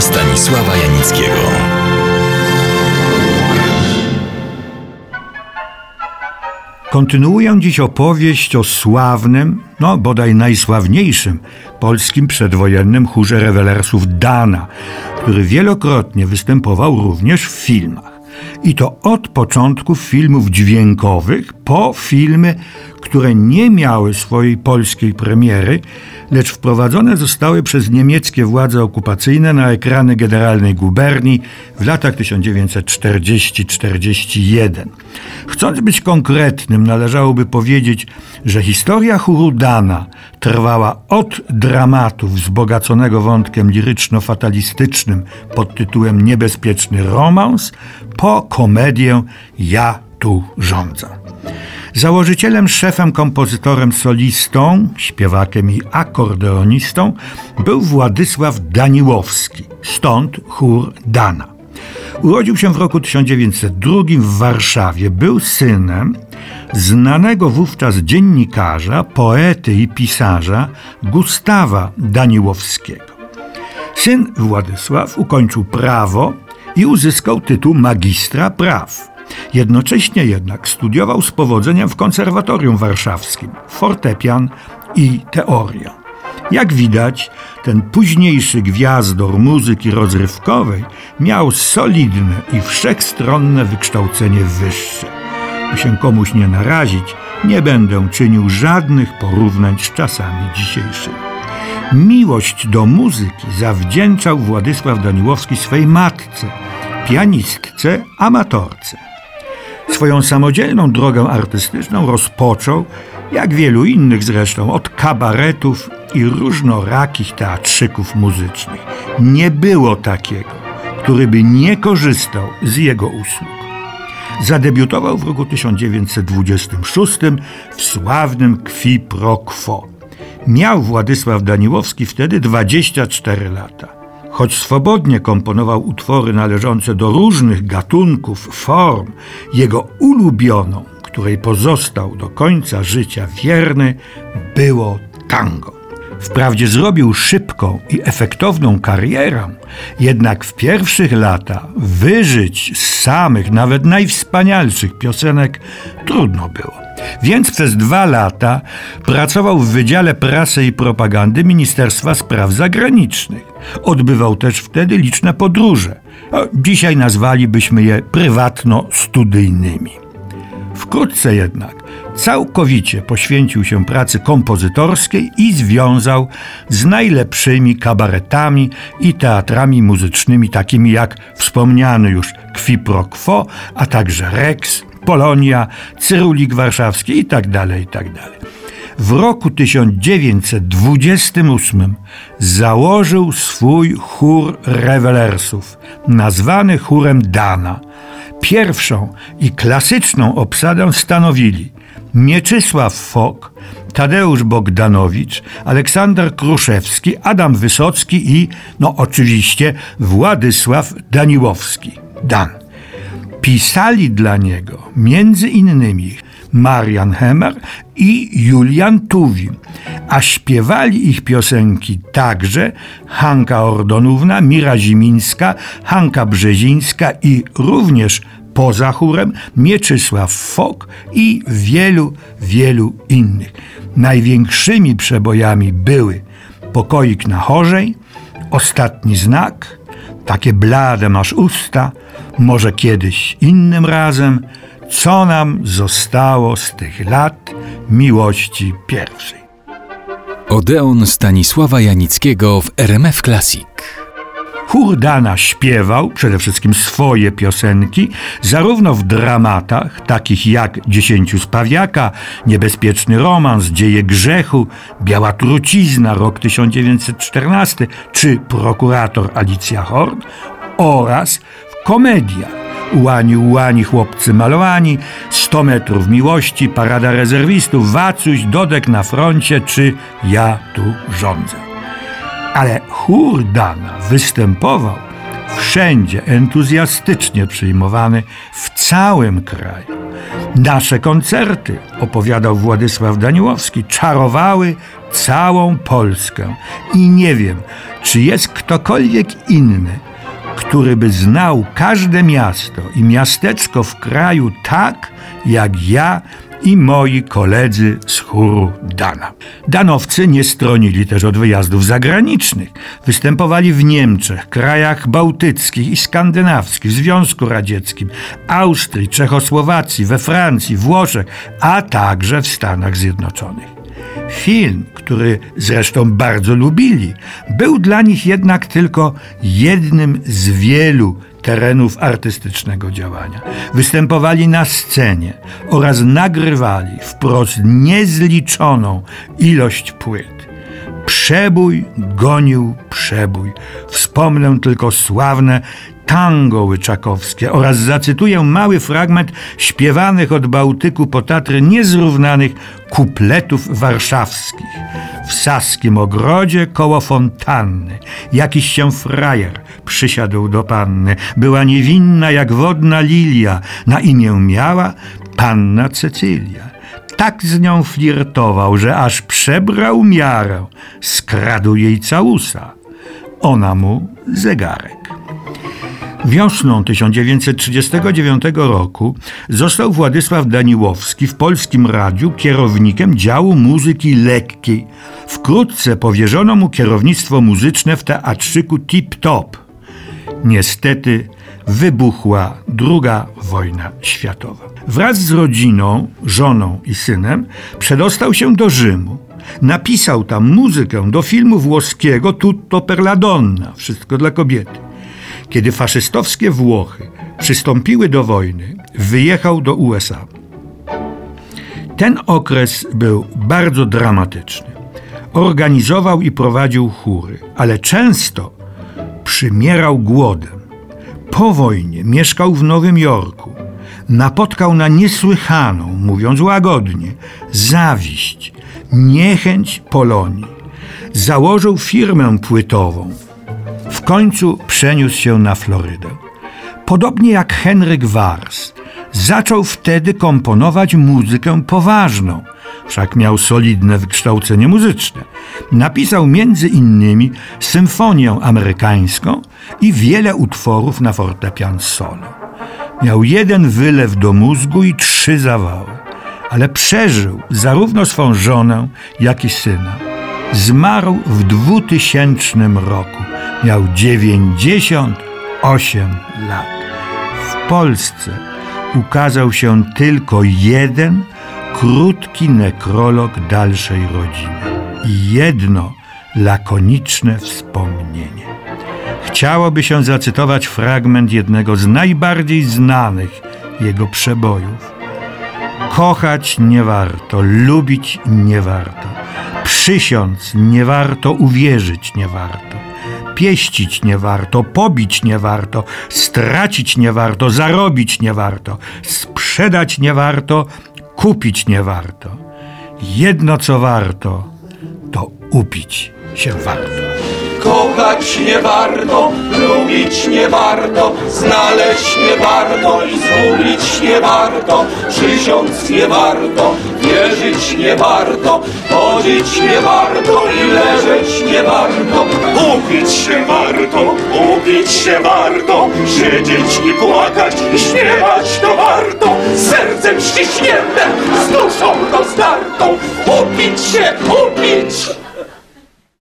Stanisława Janickiego. Kontynuuję dziś opowieść o sławnym, no bodaj najsławniejszym polskim przedwojennym chórze rewelersów Dana, który wielokrotnie występował również w filmach. I to od początków filmów dźwiękowych po filmy, które nie miały swojej polskiej premiery, lecz wprowadzone zostały przez niemieckie władze okupacyjne na ekrany generalnej guberni w latach 1940-41. Chcąc być konkretnym, należałoby powiedzieć, że historia Hurudana trwała od dramatu wzbogaconego wątkiem liryczno-fatalistycznym pod tytułem Niebezpieczny romans po komedię Ja tu rządzę. Założycielem, szefem, kompozytorem, solistą, śpiewakiem i akordeonistą był Władysław Daniłowski, stąd chór Dana. Urodził się w roku 1902 w Warszawie. Był synem znanego wówczas dziennikarza, poety i pisarza Gustawa Daniłowskiego. Syn Władysław ukończył prawo i uzyskał tytuł magistra praw. Jednocześnie jednak studiował z powodzeniem w konserwatorium warszawskim fortepian i teorię. Jak widać, ten późniejszy gwiazdor muzyki rozrywkowej miał solidne i wszechstronne wykształcenie wyższe. By się komuś nie narazić, nie będę czynił żadnych porównań z czasami dzisiejszymi. Miłość do muzyki zawdzięczał Władysław Daniłowski swej matce, pianistce, amatorce. Swoją samodzielną drogę artystyczną rozpoczął, jak wielu innych zresztą, od kabaretów i różnorakich teatrzyków muzycznych. Nie było takiego, który by nie korzystał z jego usług. Zadebiutował w roku 1926 w sławnym Qui pro quo. Miał Władysław Daniłowski wtedy 24 lata. Choć swobodnie komponował utwory należące do różnych gatunków, form, jego ulubioną, której pozostał do końca życia wierny, było tango. Wprawdzie zrobił szybką i efektowną karierę, jednak w pierwszych latach wyżyć z samych, nawet najwspanialszych piosenek trudno było. Więc przez dwa lata pracował w Wydziale Prasy i Propagandy Ministerstwa Spraw Zagranicznych. Odbywał też wtedy liczne podróże. Dzisiaj nazwalibyśmy je prywatno-studyjnymi. Wkrótce jednak całkowicie poświęcił się pracy kompozytorskiej i związał z najlepszymi kabaretami i teatrami muzycznymi, takimi jak wspomniany już Qui pro quo, a także Rex, Polonia, Cyrulik Warszawski itd. Tak itd. Tak w roku 1928 założył swój chór rewelersów, nazwany chórem Dana. Pierwszą i klasyczną obsadę stanowili Mieczysław Fok, Tadeusz Bogdanowicz, Aleksander Kruszewski, Adam Wysocki i, no oczywiście, Władysław Daniłowski. Dan. Pisali dla niego między innymi Marian Hemer i Julian Tuwim, a śpiewali ich piosenki także Hanka Ordonówna, Mira Zimińska, Hanka Brzezińska i również poza chórem Mieczysław Fok i wielu, wielu innych. Największymi przebojami były Pokoik na chorzej, Ostatni znak, Takie blade masz usta, Może kiedyś innym razem, Co nam zostało z tych lat miłości pierwszej. Odeon Stanisława Janickiego w RMF Classic. Hurdana śpiewał przede wszystkim swoje piosenki, zarówno w dramatach, takich jak Dziesięciu z Pawiaka, Niebezpieczny romans, Dzieje grzechu, Biała trucizna, rok 1914, czy Prokurator Alicja Horn, oraz w komediach. Ułani, ułani, chłopcy malowani, 100 metrów miłości, parada rezerwistów, Wacuś, Dodek na froncie, czy Ja tu rządzę ale chór Dana występował wszędzie entuzjastycznie przyjmowany w całym kraju. Nasze koncerty, opowiadał Władysław Daniłowski, czarowały całą Polskę. I nie wiem, czy jest ktokolwiek inny, który by znał każde miasto i miasteczko w kraju tak, jak ja i moi koledzy z chóru Dana. Danowcy nie stronili też od wyjazdów zagranicznych. Występowali w Niemczech, krajach bałtyckich i skandynawskich, Związku Radzieckim, Austrii, Czechosłowacji, we Francji, Włoszech, a także w Stanach Zjednoczonych. Film, który zresztą bardzo lubili, był dla nich jednak tylko jednym z wielu terenów artystycznego działania. Występowali na scenie oraz nagrywali wprost niezliczoną ilość płyt. Przebój gonił przebój. Wspomnę tylko sławne tango łyczakowskie oraz zacytuję mały fragment śpiewanych od Bałtyku po Tatry niezrównanych kupletów warszawskich. W saskim ogrodzie koło fontanny jakiś się frajer przysiadł do panny. Była niewinna jak wodna lilia, na imię miała panna Cecylia tak z nią flirtował, że aż przebrał miarę, skradł jej całusa. Ona mu zegarek. Wiosną 1939 roku został Władysław Daniłowski w Polskim Radiu kierownikiem działu muzyki lekkiej. Wkrótce powierzono mu kierownictwo muzyczne w teatrzyku Tip Top. Niestety wybuchła druga wojna światowa. Wraz z rodziną, żoną i synem przedostał się do Rzymu. Napisał tam muzykę do filmu włoskiego Tutto per la donna, wszystko dla kobiety. Kiedy faszystowskie Włochy przystąpiły do wojny, wyjechał do USA. Ten okres był bardzo dramatyczny. Organizował i prowadził chóry, ale często przymierał głodem. Po wojnie mieszkał w Nowym Jorku. Napotkał na niesłychaną, mówiąc łagodnie, zawiść, niechęć Polonii. Założył firmę płytową, w końcu przeniósł się na Florydę. Podobnie jak Henryk Wars, zaczął wtedy komponować muzykę poważną, wszak miał solidne wykształcenie muzyczne. Napisał między innymi symfonię amerykańską i wiele utworów na fortepian solo. Miał jeden wylew do mózgu i trzy zawały, ale przeżył zarówno swą żonę, jak i syna. Zmarł w 2000 roku Miał 98 lat. W Polsce ukazał się tylko jeden krótki nekrolog dalszej rodziny i jedno lakoniczne wspomnienie. Chciałoby się zacytować fragment jednego z najbardziej znanych jego przebojów. Kochać nie warto, lubić nie warto, przysiąc nie warto, uwierzyć nie warto pieścić nie warto, pobić nie warto, stracić nie warto, zarobić nie warto, sprzedać nie warto, kupić nie warto. Jedno co warto, to upić się warto. Kochać nie warto, lubić nie warto, znaleźć nie warto i zgubić nie warto, przysiąc nie warto, wierzyć nie warto, chodzić nie warto i leżeć nie warto. Upić się warto, upić się warto, siedzieć i płakać i śpiewać to warto, sercem ściśnięte, z duszą rozdartą, upić się, upić!